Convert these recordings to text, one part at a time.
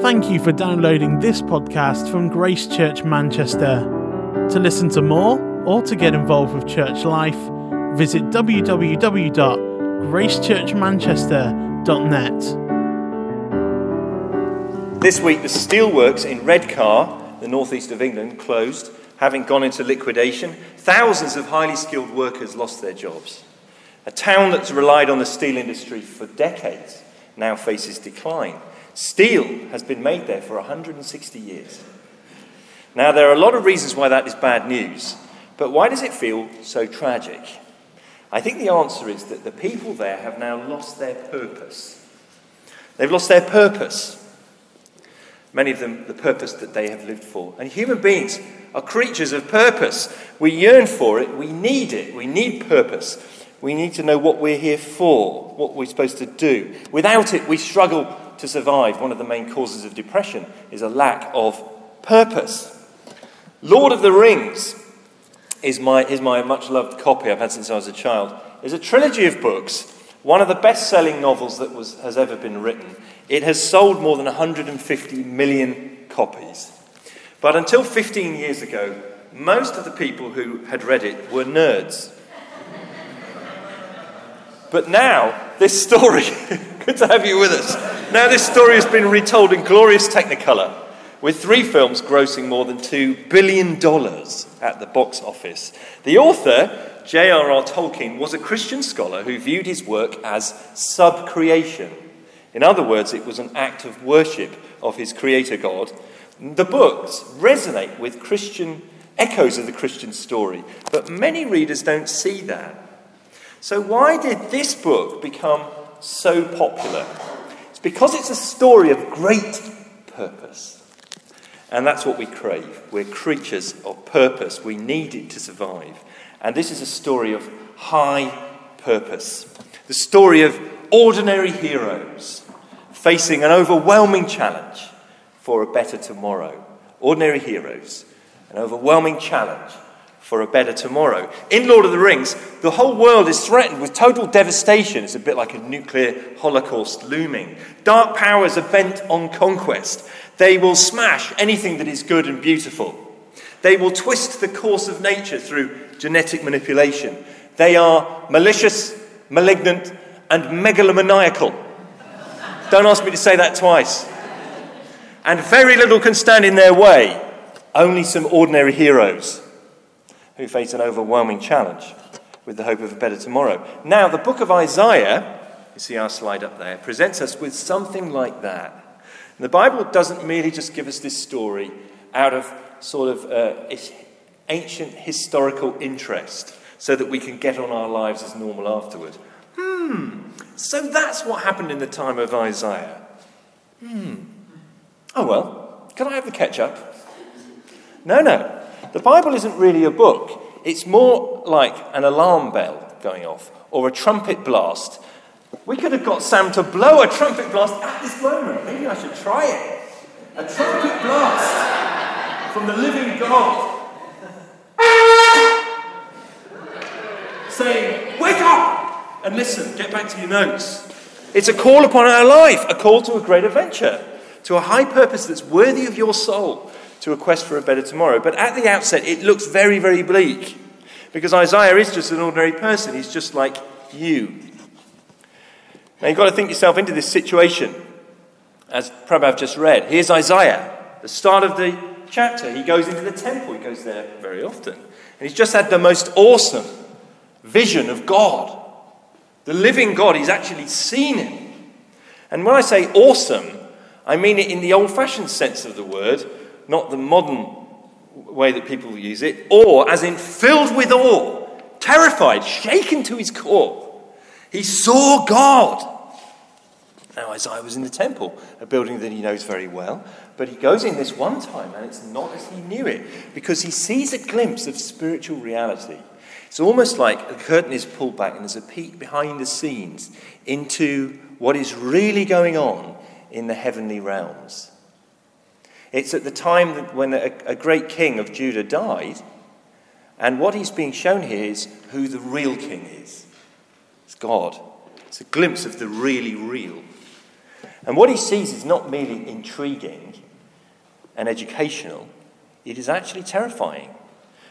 Thank you for downloading this podcast from Grace Church Manchester. To listen to more or to get involved with church life, visit www.gracechurchmanchester.net. This week, the steelworks in Redcar, the northeast of England, closed, having gone into liquidation. Thousands of highly skilled workers lost their jobs. A town that's relied on the steel industry for decades now faces decline. Steel has been made there for 160 years. Now, there are a lot of reasons why that is bad news, but why does it feel so tragic? I think the answer is that the people there have now lost their purpose. They've lost their purpose. Many of them, the purpose that they have lived for. And human beings are creatures of purpose. We yearn for it, we need it, we need purpose. We need to know what we're here for, what we're supposed to do. Without it, we struggle to survive. One of the main causes of depression is a lack of purpose. Lord of the Rings is my, is my much loved copy I've had since I was a child. It's a trilogy of books, one of the best selling novels that was, has ever been written. It has sold more than 150 million copies. But until 15 years ago, most of the people who had read it were nerds. But now, this story, good to have you with us. Now, this story has been retold in glorious Technicolor, with three films grossing more than $2 billion at the box office. The author, J.R.R. Tolkien, was a Christian scholar who viewed his work as subcreation. In other words, it was an act of worship of his creator God. The books resonate with Christian echoes of the Christian story, but many readers don't see that. So, why did this book become so popular? It's because it's a story of great purpose. And that's what we crave. We're creatures of purpose. We need it to survive. And this is a story of high purpose. The story of ordinary heroes facing an overwhelming challenge for a better tomorrow. Ordinary heroes, an overwhelming challenge for a better tomorrow. In Lord of the Rings, the whole world is threatened with total devastation. It's a bit like a nuclear holocaust looming. Dark powers are bent on conquest. They will smash anything that is good and beautiful. They will twist the course of nature through genetic manipulation. They are malicious, malignant, and megalomaniacal. Don't ask me to say that twice. And very little can stand in their way, only some ordinary heroes who face an overwhelming challenge with the hope of a better tomorrow. Now, the book of Isaiah, you see our slide up there, presents us with something like that. And the Bible doesn't merely just give us this story out of sort of uh, ancient historical interest so that we can get on our lives as normal afterward. Hmm, so that's what happened in the time of Isaiah. Hmm. Oh well, can I have the ketchup? No, no. The Bible isn't really a book, it's more like an alarm bell going off or a trumpet blast. We could have got Sam to blow a trumpet blast at this moment. Maybe I should try it. A trumpet blast from the living God. Saying, Wake up and listen, get back to your notes. It's a call upon our life, a call to a great adventure, to a high purpose that's worthy of your soul to a quest for a better tomorrow. But at the outset, it looks very, very bleak because Isaiah is just an ordinary person. He's just like you. Now you've got to think yourself into this situation, as Prabhav just read. Here's Isaiah, the start of the chapter. He goes into the temple, he goes there very often. And he's just had the most awesome vision of God. The living God, he's actually seen him. And when I say awesome, I mean it in the old fashioned sense of the word, not the modern way that people use it, or as in filled with awe, terrified, shaken to his core. He saw God. Now, Isaiah was in the temple, a building that he knows very well, but he goes in this one time and it's not as he knew it because he sees a glimpse of spiritual reality. It's almost like a curtain is pulled back and there's a peek behind the scenes into what is really going on in the heavenly realms. It's at the time when a, a great king of Judah died, and what he's being shown here is who the real king is. It's God. It's a glimpse of the really real. And what he sees is not merely intriguing and educational, it is actually terrifying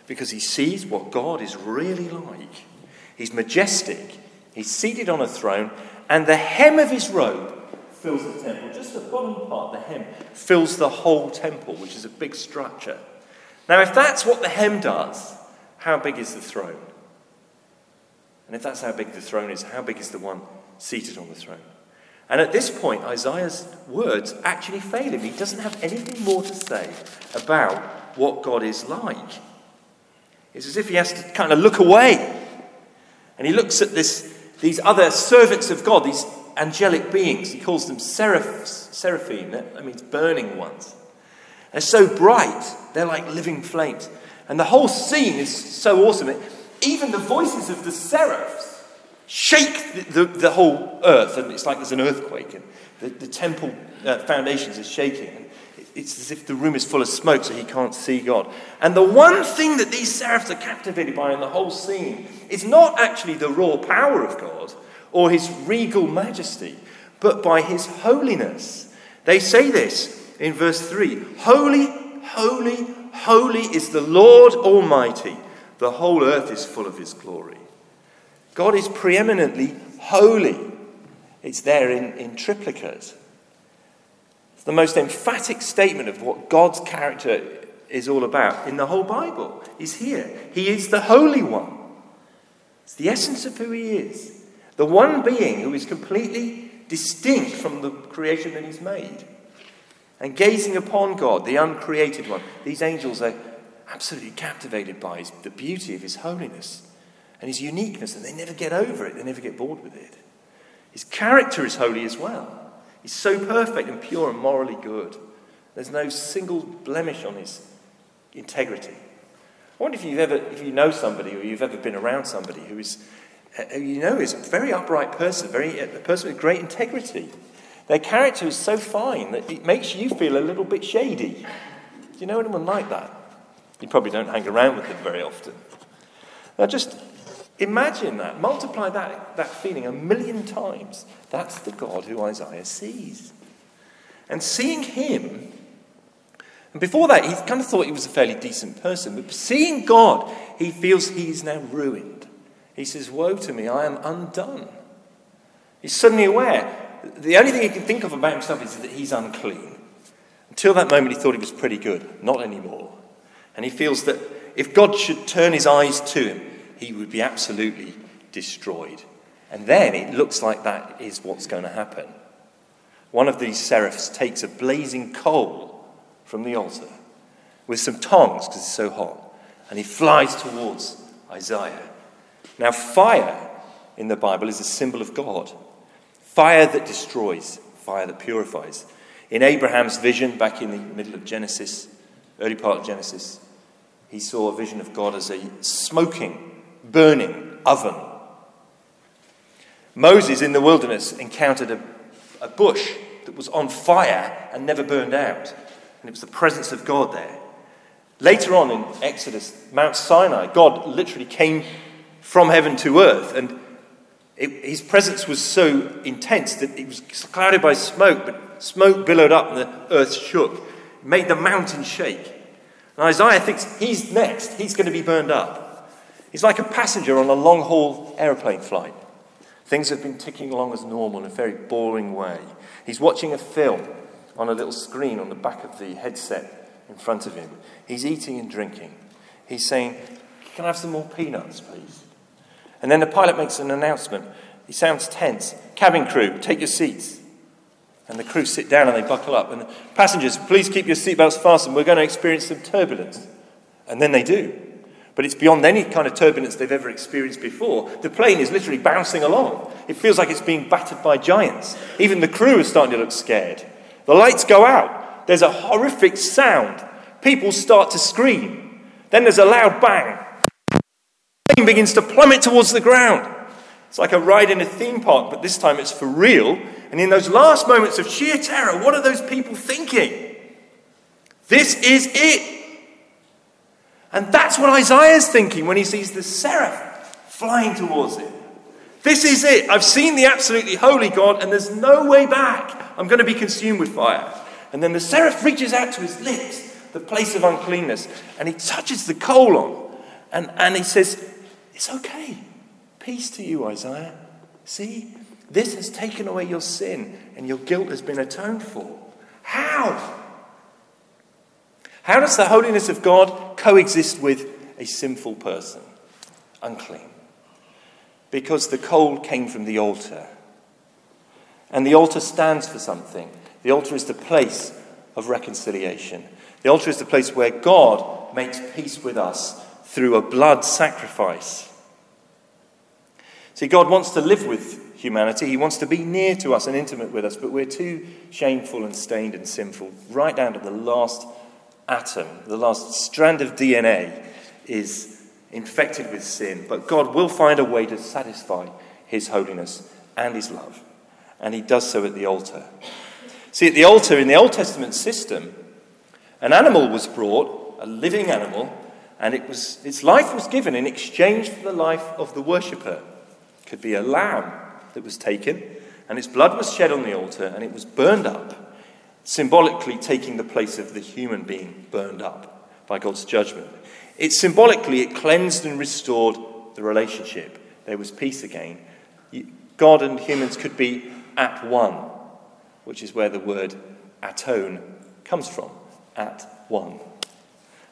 because he sees what God is really like. He's majestic, he's seated on a throne, and the hem of his robe fills the temple. Just the bottom part, the hem, fills the whole temple, which is a big structure. Now, if that's what the hem does, how big is the throne? And if that's how big the throne is, how big is the one seated on the throne? And at this point, Isaiah's words actually fail him. He doesn't have anything more to say about what God is like. It's as if he has to kind of look away. And he looks at this, these other servants of God, these angelic beings. He calls them seraphs, seraphim. That means burning ones. They're so bright, they're like living flames. And the whole scene is so awesome. Even the voices of the seraphs shake the, the, the whole earth, and it's like there's an earthquake, and the, the temple uh, foundations are shaking. And it's as if the room is full of smoke, so he can't see God. And the one thing that these seraphs are captivated by in the whole scene is not actually the raw power of God or his regal majesty, but by his holiness. They say this in verse 3 Holy, holy, holy is the Lord Almighty. The whole earth is full of his glory. God is preeminently holy. It's there in, in triplicate. It's the most emphatic statement of what God's character is all about in the whole Bible. He's here. He is the Holy One. It's the essence of who He is. The one being who is completely distinct from the creation that He's made. And gazing upon God, the uncreated one, these angels are absolutely captivated by his, the beauty of His holiness and His uniqueness, and they never get over it, they never get bored with it. His character is holy as well. He's so perfect and pure and morally good. There's no single blemish on his integrity. I wonder if you've ever, if you know somebody or you've ever been around somebody who is, Uh, you know is a very upright person, very, a person with great integrity. Their character is so fine that it makes you feel a little bit shady. Do you know anyone like that? You probably don't hang around with them very often. Now, just Imagine that. Multiply that, that feeling a million times. That's the God who Isaiah sees. And seeing him, and before that, he kind of thought he was a fairly decent person, but seeing God, he feels he's now ruined. He says, Woe to me, I am undone. He's suddenly aware. The only thing he can think of about himself is that he's unclean. Until that moment, he thought he was pretty good. Not anymore. And he feels that if God should turn his eyes to him, he would be absolutely destroyed. And then it looks like that is what's going to happen. One of these seraphs takes a blazing coal from the altar with some tongs because it's so hot, and he flies towards Isaiah. Now, fire in the Bible is a symbol of God fire that destroys, fire that purifies. In Abraham's vision back in the middle of Genesis, early part of Genesis, he saw a vision of God as a smoking burning oven. Moses in the wilderness encountered a, a bush that was on fire and never burned out, and it was the presence of God there. Later on in Exodus, Mount Sinai, God literally came from heaven to earth, and it, his presence was so intense that it was clouded by smoke, but smoke billowed up and the earth shook, made the mountain shake. And Isaiah thinks he's next, he's going to be burned up. He's like a passenger on a long haul aeroplane flight. Things have been ticking along as normal in a very boring way. He's watching a film on a little screen on the back of the headset in front of him. He's eating and drinking. He's saying, Can I have some more peanuts, please? And then the pilot makes an announcement. He sounds tense. Cabin crew, take your seats. And the crew sit down and they buckle up. And passengers, please keep your seatbelts fastened. We're going to experience some turbulence. And then they do but it's beyond any kind of turbulence they've ever experienced before. The plane is literally bouncing along. It feels like it's being battered by giants. Even the crew is starting to look scared. The lights go out. There's a horrific sound. People start to scream. Then there's a loud bang. Begins to plummet towards the ground. It's like a ride in a theme park, but this time it's for real. And in those last moments of sheer terror, what are those people thinking? This is it. And that's what Isaiah's thinking when he sees the seraph flying towards him. This is it. I've seen the absolutely holy God, and there's no way back. I'm going to be consumed with fire. And then the seraph reaches out to his lips, the place of uncleanness, and he touches the coal on. And, and he says, It's okay. Peace to you, Isaiah. See, this has taken away your sin, and your guilt has been atoned for. How? How does the holiness of God coexist with a sinful person? Unclean. Because the coal came from the altar. And the altar stands for something. The altar is the place of reconciliation. The altar is the place where God makes peace with us through a blood sacrifice. See, God wants to live with humanity. He wants to be near to us and intimate with us, but we're too shameful and stained and sinful, right down to the last atom, the last strand of DNA is infected with sin. But God will find a way to satisfy His holiness and His love. And He does so at the altar. See, at the altar, in the Old Testament system, an animal was brought, a living animal, and it was, its life was given in exchange for the life of the worshipper. Could be a lamb that was taken, and its blood was shed on the altar, and it was burned up, symbolically taking the place of the human being burned up by God's judgment. It symbolically it cleansed and restored the relationship. There was peace again. God and humans could be at one, which is where the word atone comes from. At one.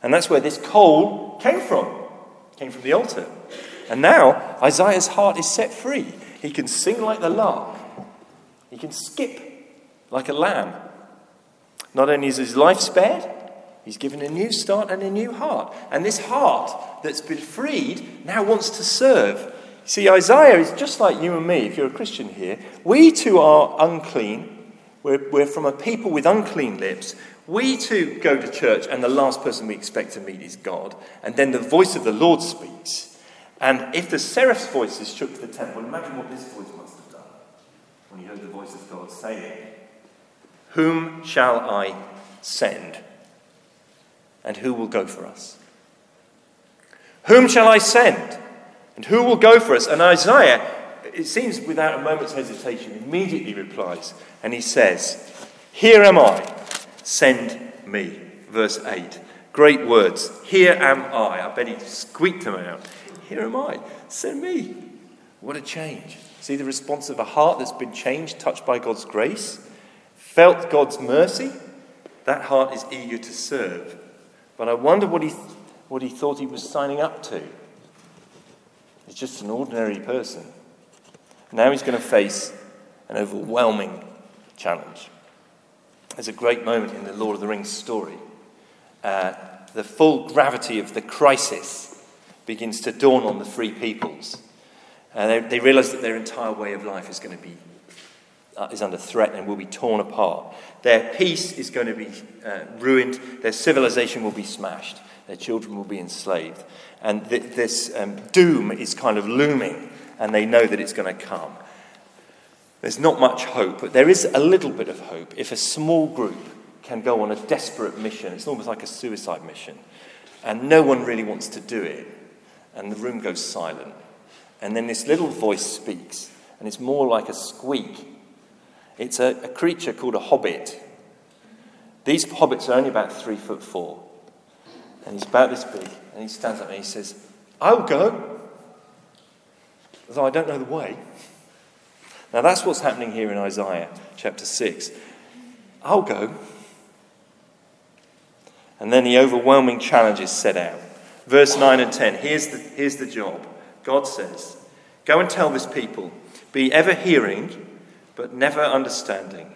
And that's where this coal came from. Came from the altar. And now Isaiah's heart is set free. He can sing like the lark. He can skip like a lamb. Not only is his life spared, he's given a new start and a new heart. And this heart that's been freed now wants to serve. See, Isaiah is just like you and me, if you're a Christian here. We too are unclean. We're, we're from a people with unclean lips. We too go to church, and the last person we expect to meet is God. And then the voice of the Lord speaks. And if the seraph's voices shook the temple, imagine what this voice must have done when he heard the voice of God saying, Whom shall I send? And who will go for us? Whom shall I send? And who will go for us? And Isaiah, it seems without a moment's hesitation, immediately replies, and he says, Here am I, send me. Verse 8. Great words. Here am I. I bet he squeaked them out. Here am I. Send me. What a change. See the response of a heart that's been changed, touched by God's grace, felt God's mercy. That heart is eager to serve. But I wonder what he, what he thought he was signing up to. He's just an ordinary person. Now he's going to face an overwhelming challenge. There's a great moment in the Lord of the Rings story. Uh, the full gravity of the crisis begins to dawn on the free peoples. Uh, they, they realize that their entire way of life is going to be uh, is under threat and will be torn apart. Their peace is going to be uh, ruined. Their civilization will be smashed. Their children will be enslaved. And th- this um, doom is kind of looming, and they know that it's going to come. There's not much hope, but there is a little bit of hope if a small group can go on a desperate mission. It's almost like a suicide mission, and no one really wants to do it and the room goes silent. And then this little voice speaks, and it's more like a squeak. It's a, a creature called a hobbit. These hobbits are only about three foot four. And he's about this big, and he stands up and he says, I'll go, though I don't know the way. Now that's what's happening here in Isaiah chapter 6. I'll go. And then the overwhelming challenge is set out. Verse 9 and 10. Here's the, here's the job. God says, Go and tell this people, be ever hearing, but never understanding.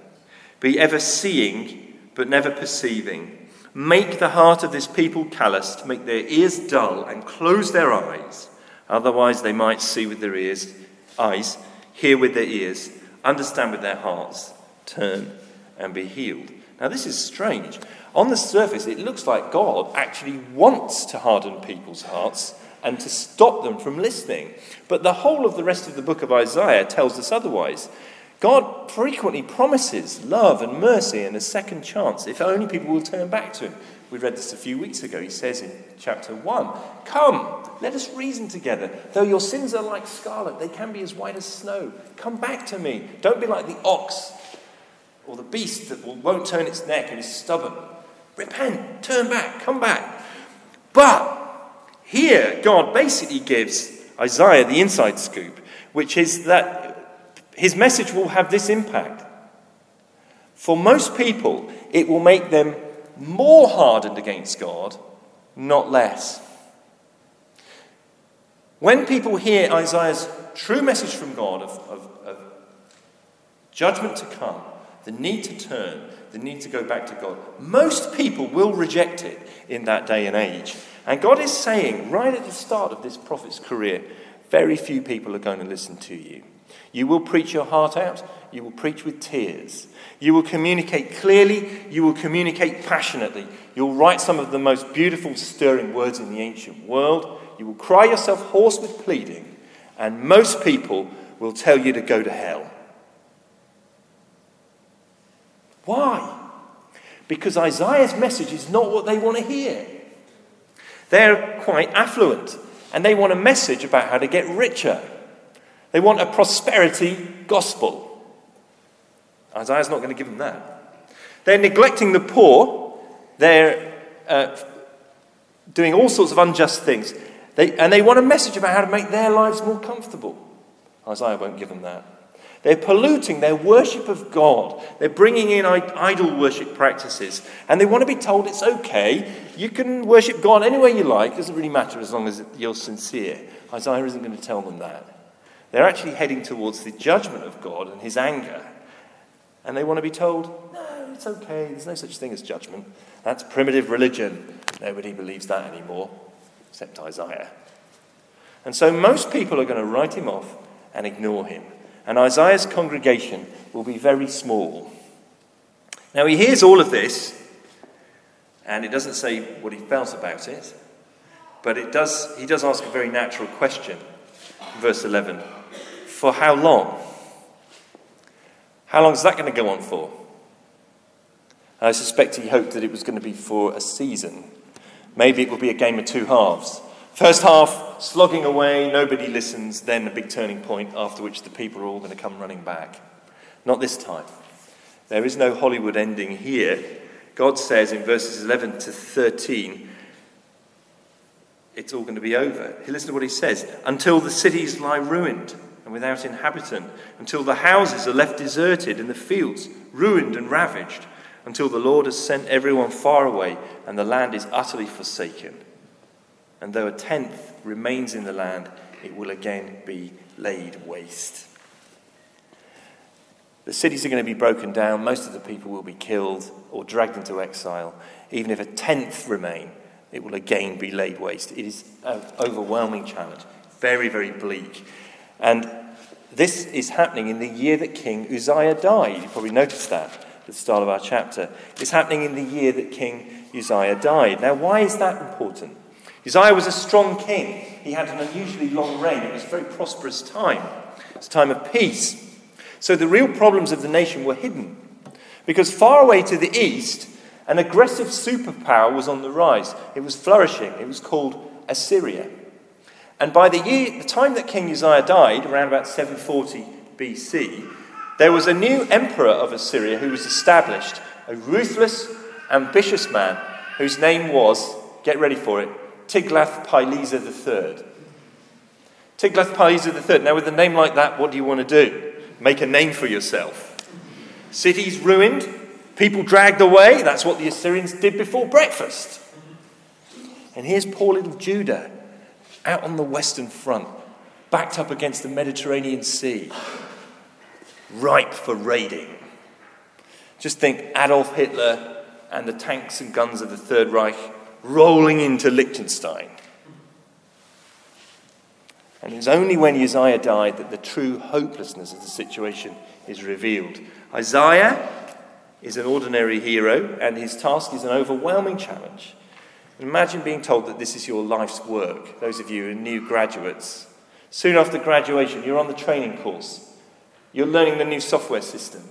Be ever seeing, but never perceiving. Make the heart of this people calloused, make their ears dull, and close their eyes. Otherwise, they might see with their ears, eyes, hear with their ears, understand with their hearts, turn and be healed. Now, this is strange. On the surface, it looks like God actually wants to harden people's hearts and to stop them from listening. But the whole of the rest of the book of Isaiah tells us otherwise. God frequently promises love and mercy and a second chance if only people will turn back to Him. We read this a few weeks ago. He says in chapter 1 Come, let us reason together. Though your sins are like scarlet, they can be as white as snow. Come back to me. Don't be like the ox or the beast that won't turn its neck and is stubborn. Repent, turn back, come back. But here, God basically gives Isaiah the inside scoop, which is that his message will have this impact. For most people, it will make them more hardened against God, not less. When people hear Isaiah's true message from God of, of, of judgment to come, the need to turn, the need to go back to God, most people will reject it in that day and age. And God is saying, right at the start of this prophet's career, very few people are going to listen to you. You will preach your heart out. You will preach with tears. You will communicate clearly. You will communicate passionately. You'll write some of the most beautiful, stirring words in the ancient world. You will cry yourself hoarse with pleading. And most people will tell you to go to hell. Why? Because Isaiah's message is not what they want to hear. They're quite affluent and they want a message about how to get richer. They want a prosperity gospel. Isaiah's not going to give them that. They're neglecting the poor. They're uh, doing all sorts of unjust things. They, and they want a message about how to make their lives more comfortable. Isaiah won't give them that. They're polluting their worship of God. They're bringing in idol worship practices. And they want to be told it's okay. You can worship God any way you like. It doesn't really matter as long as you're sincere. Isaiah isn't going to tell them that. They're actually heading towards the judgment of God and his anger. And they want to be told, no, it's okay. There's no such thing as judgment. That's primitive religion. Nobody believes that anymore, except Isaiah. And so most people are going to write him off and ignore him and Isaiah's congregation will be very small. Now, he hears all of this, and it doesn't say what he felt about it, but it does, he does ask a very natural question. Verse 11 For how long? How long is that going to go on for? I suspect he hoped that it was going to be for a season. Maybe it will be a game of two halves. First half, slogging away, nobody listens, then a big turning point after which the people are all going to come running back. Not this time. There is no Hollywood ending here. God says in verses 11 to 13, it's all going to be over. Listen to what he says until the cities lie ruined and without inhabitant, until the houses are left deserted and the fields ruined and ravaged, until the Lord has sent everyone far away and the land is utterly forsaken and though a tenth remains in the land, it will again be laid waste. The cities are going to be broken down, most of the people will be killed or dragged into exile. Even if a tenth remain, it will again be laid waste. It is an overwhelming challenge, very, very bleak. And this is happening in the year that King Uzziah died. You probably noticed that at the start of our chapter. It's happening in the year that King Uzziah died. Now, why is that important? Uzziah was a strong king. He had an unusually long reign. It was a very prosperous time. It's a time of peace. So the real problems of the nation were hidden. Because far away to the east, an aggressive superpower was on the rise. It was flourishing. It was called Assyria. And by the, year, the time that King Uzziah died, around about 740 BC, there was a new emperor of Assyria who was established, a ruthless, ambitious man whose name was, get ready for it, Tiglath-Pileser III. Tiglath-Pileser III. Now, with a name like that, what do you want to do? Make a name for yourself. Cities ruined, people dragged away. That's what the Assyrians did before breakfast. And here's poor little Judah out on the western front, backed up against the Mediterranean Sea, ripe for raiding. Just think Adolf Hitler and the tanks and guns of the Third Reich rolling into Liechtenstein. And it's only when Uzziah died that the true hopelessness of the situation is revealed. Isaiah is an ordinary hero, and his task is an overwhelming challenge. Imagine being told that this is your life's work, those of you who are new graduates. Soon after graduation, you're on the training course, you're learning the new software system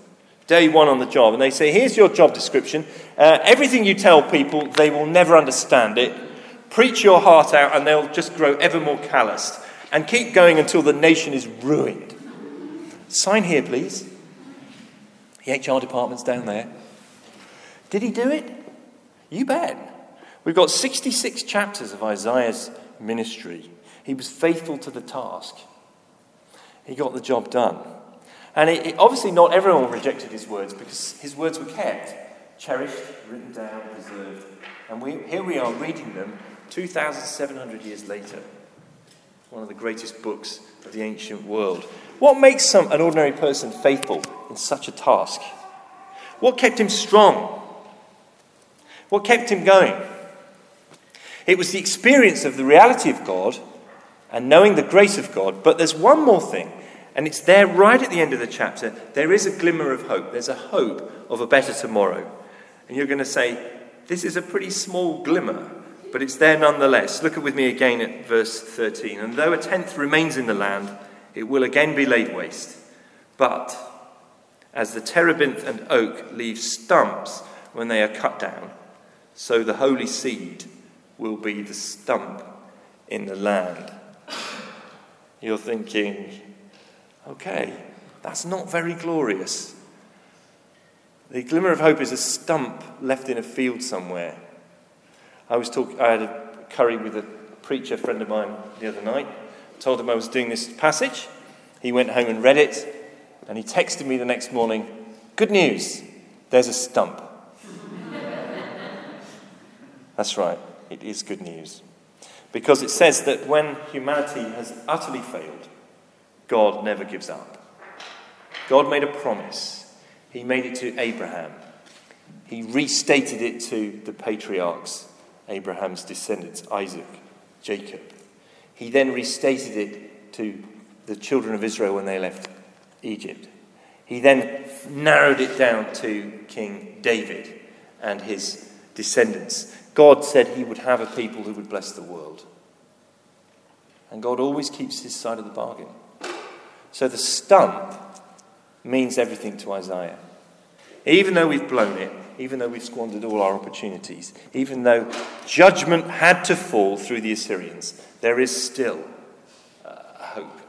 day one on the job, and they say, Here's your job description. Uh, everything you tell people, they will never understand it. Preach your heart out, and they'll just grow ever more calloused. And keep going until the nation is ruined. Sign here, please. The HR department's down there. Did he do it? You bet. We've got 66 chapters of Isaiah's ministry. He was faithful to the task. He got the job done. And it, it, obviously, not everyone rejected his words because his words were kept, cherished, written down, preserved. And we, here we are reading them 2,700 years later. One of the greatest books of the ancient world. What makes some, an ordinary person faithful in such a task? What kept him strong? What kept him going? It was the experience of the reality of God and knowing the grace of God. But there's one more thing, and it's there right at the end of the chapter. There is a glimmer of hope. There's a hope of a better tomorrow. And you're going to say, this is a pretty small glimmer, but it's there nonetheless. Look at with me again at verse 13. And though a tenth remains in the land, it will again be laid waste. But as the terebinth and oak leave stumps when they are cut down, so the holy seed will be the stump in the land. You're thinking, okay, that's not very glorious. The glimmer of hope is a stump left in a field somewhere. I was talking, I had a curry with a preacher friend of mine the other night. I told him I was doing this passage. He went home and read it, and he texted me the next morning, Good news, there's a stump. That's right, it is good news. Because it says that when humanity has utterly failed, God never gives up. God made a promise. He made it to Abraham. He restated it to the patriarchs, Abraham's descendants, Isaac, Jacob. He then restated it to the children of Israel when they left Egypt. He then narrowed it down to King David and his descendants. God said he would have a people who would bless the world. And God always keeps his side of the bargain. So the stump means everything to Isaiah. Even though we've blown it, even though we've squandered all our opportunities, even though judgment had to fall through the Assyrians, there is still uh, hope.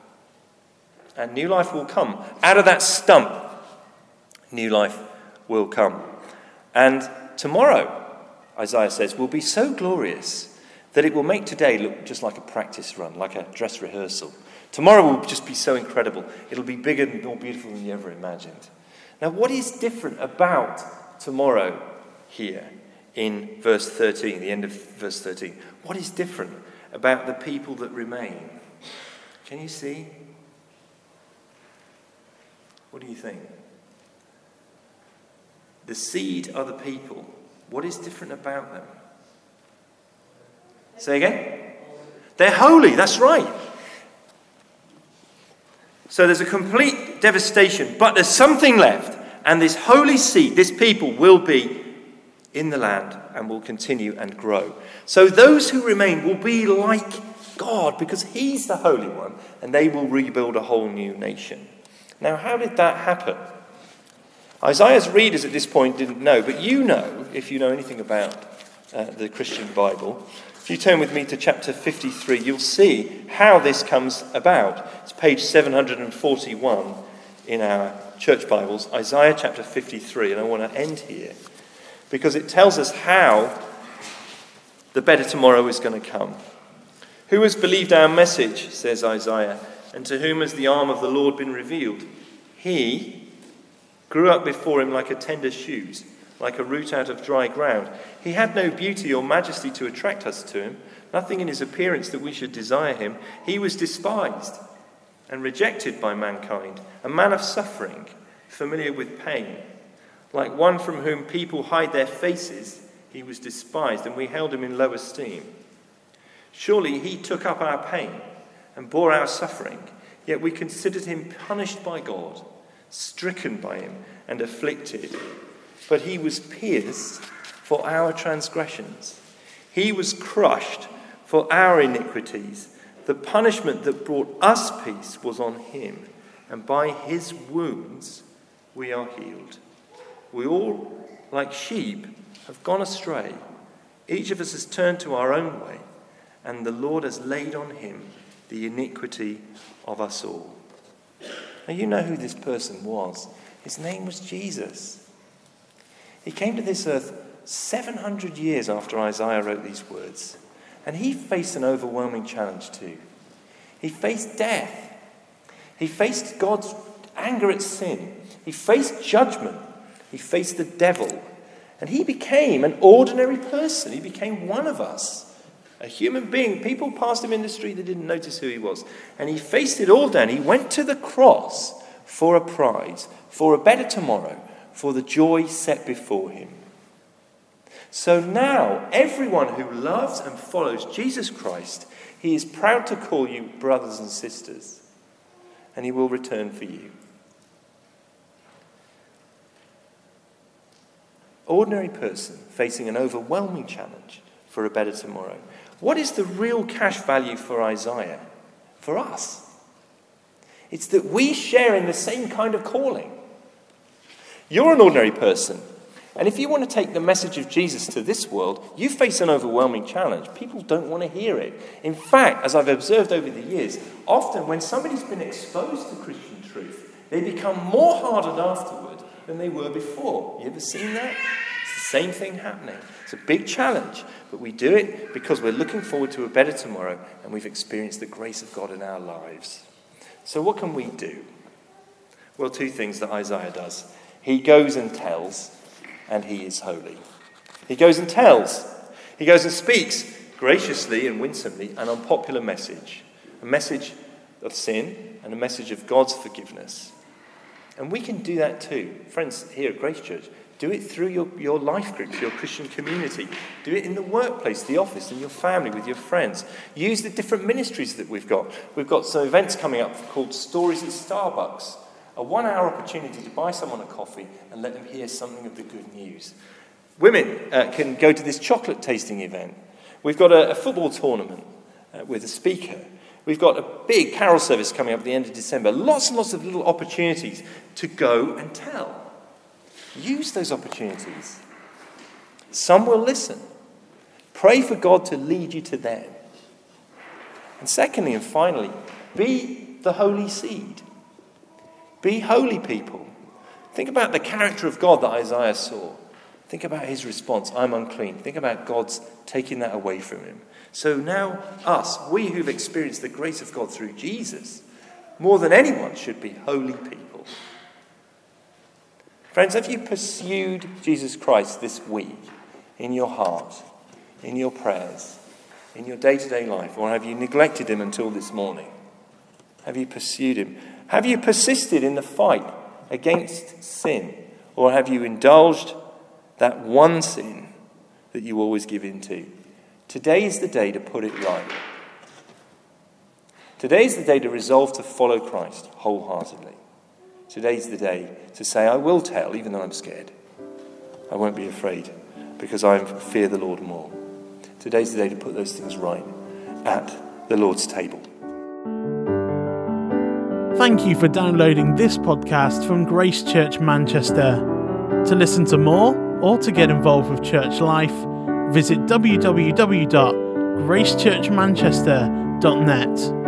And new life will come. Out of that stump, new life will come. And tomorrow, Isaiah says, will be so glorious that it will make today look just like a practice run, like a dress rehearsal. Tomorrow will just be so incredible. It'll be bigger and more beautiful than you ever imagined. Now, what is different about tomorrow here in verse 13, the end of verse 13? What is different about the people that remain? Can you see? What do you think? The seed are the people what is different about them? Say again? They're holy, that's right. So there's a complete devastation, but there's something left. And this holy seed, this people, will be in the land and will continue and grow. So those who remain will be like God because He's the Holy One, and they will rebuild a whole new nation. Now, how did that happen? Isaiah's readers at this point didn't know, but you know, if you know anything about uh, the Christian Bible. You turn with me to chapter 53, you'll see how this comes about. It's page 741 in our church Bibles, Isaiah chapter 53, and I want to end here because it tells us how the better tomorrow is going to come. Who has believed our message, says Isaiah, and to whom has the arm of the Lord been revealed? He, grew up before him like a tender shoot, like a root out of dry ground. He had no beauty or majesty to attract us to him, nothing in his appearance that we should desire him. He was despised and rejected by mankind, a man of suffering, familiar with pain. Like one from whom people hide their faces, he was despised, and we held him in low esteem. Surely he took up our pain and bore our suffering, yet we considered him punished by God stricken by him, and afflicted. But he was pierced for our transgressions, he was crushed for our iniquities. The punishment that brought us peace was on him, and by his wounds we are healed. We all, like sheep, have gone astray. Each of us has turned to our own way, and the Lord has laid on him the iniquity of us all. Now, you know who this person was. His name was Jesus. He came to this earth 700 years after Isaiah wrote these words. And he faced an overwhelming challenge too. He faced death. He faced God's anger at sin. He faced judgment. He faced the devil. And he became an ordinary person. He became one of us, a human being. People passed him in the street, they didn't notice who he was. And he faced it all down. He went to the cross for a prize, for a better tomorrow, for the joy set before him. So now, everyone who loves and follows Jesus Christ, he is proud to call you brothers and sisters, and he will return for you. Ordinary person facing an overwhelming challenge for a better tomorrow. What is the real cash value for Isaiah? For us? It's that we share in the same kind of calling. You're an ordinary person. And if you want to take the message of Jesus to this world, you face an overwhelming challenge. People don't want to hear it. In fact, as I've observed over the years, often when somebody's been exposed to Christian truth, they become more hardened afterward than they were before. You ever seen that? It's the same thing happening. It's a big challenge, but we do it because we're looking forward to a better tomorrow and we've experienced the grace of God in our lives. So, what can we do? Well, two things that Isaiah does. He goes and tells, and he is holy. He goes and tells. He goes and speaks graciously and winsomely an unpopular message a message of sin and a message of God's forgiveness. And we can do that too. Friends, here at Grace Church, do it through your, your life groups, your Christian community. Do it in the workplace, the office, in your family, with your friends. Use the different ministries that we've got. We've got some events coming up called Stories at Starbucks, a one hour opportunity to buy someone a coffee and let them hear something of the good news. Women uh, can go to this chocolate tasting event. We've got a, a football tournament uh, with a speaker. We've got a big carol service coming up at the end of December. Lots and lots of little opportunities to go and tell. Use those opportunities. Some will listen. Pray for God to lead you to them. And secondly and finally, be the holy seed. Be holy people. Think about the character of God that Isaiah saw. Think about his response I'm unclean. Think about God's taking that away from him. So now, us, we who've experienced the grace of God through Jesus, more than anyone, should be holy people. Friends, have you pursued Jesus Christ this week in your heart, in your prayers, in your day to day life, or have you neglected him until this morning? Have you pursued him? Have you persisted in the fight against sin, or have you indulged that one sin that you always give in to? Today is the day to put it right. Today is the day to resolve to follow Christ wholeheartedly. Today is the day to say, I will tell, even though I'm scared. I won't be afraid because I fear the Lord more. Today's the day to put those things right at the Lord's table. Thank you for downloading this podcast from Grace Church Manchester. To listen to more or to get involved with church life, visit www.gracechurchmanchester.net.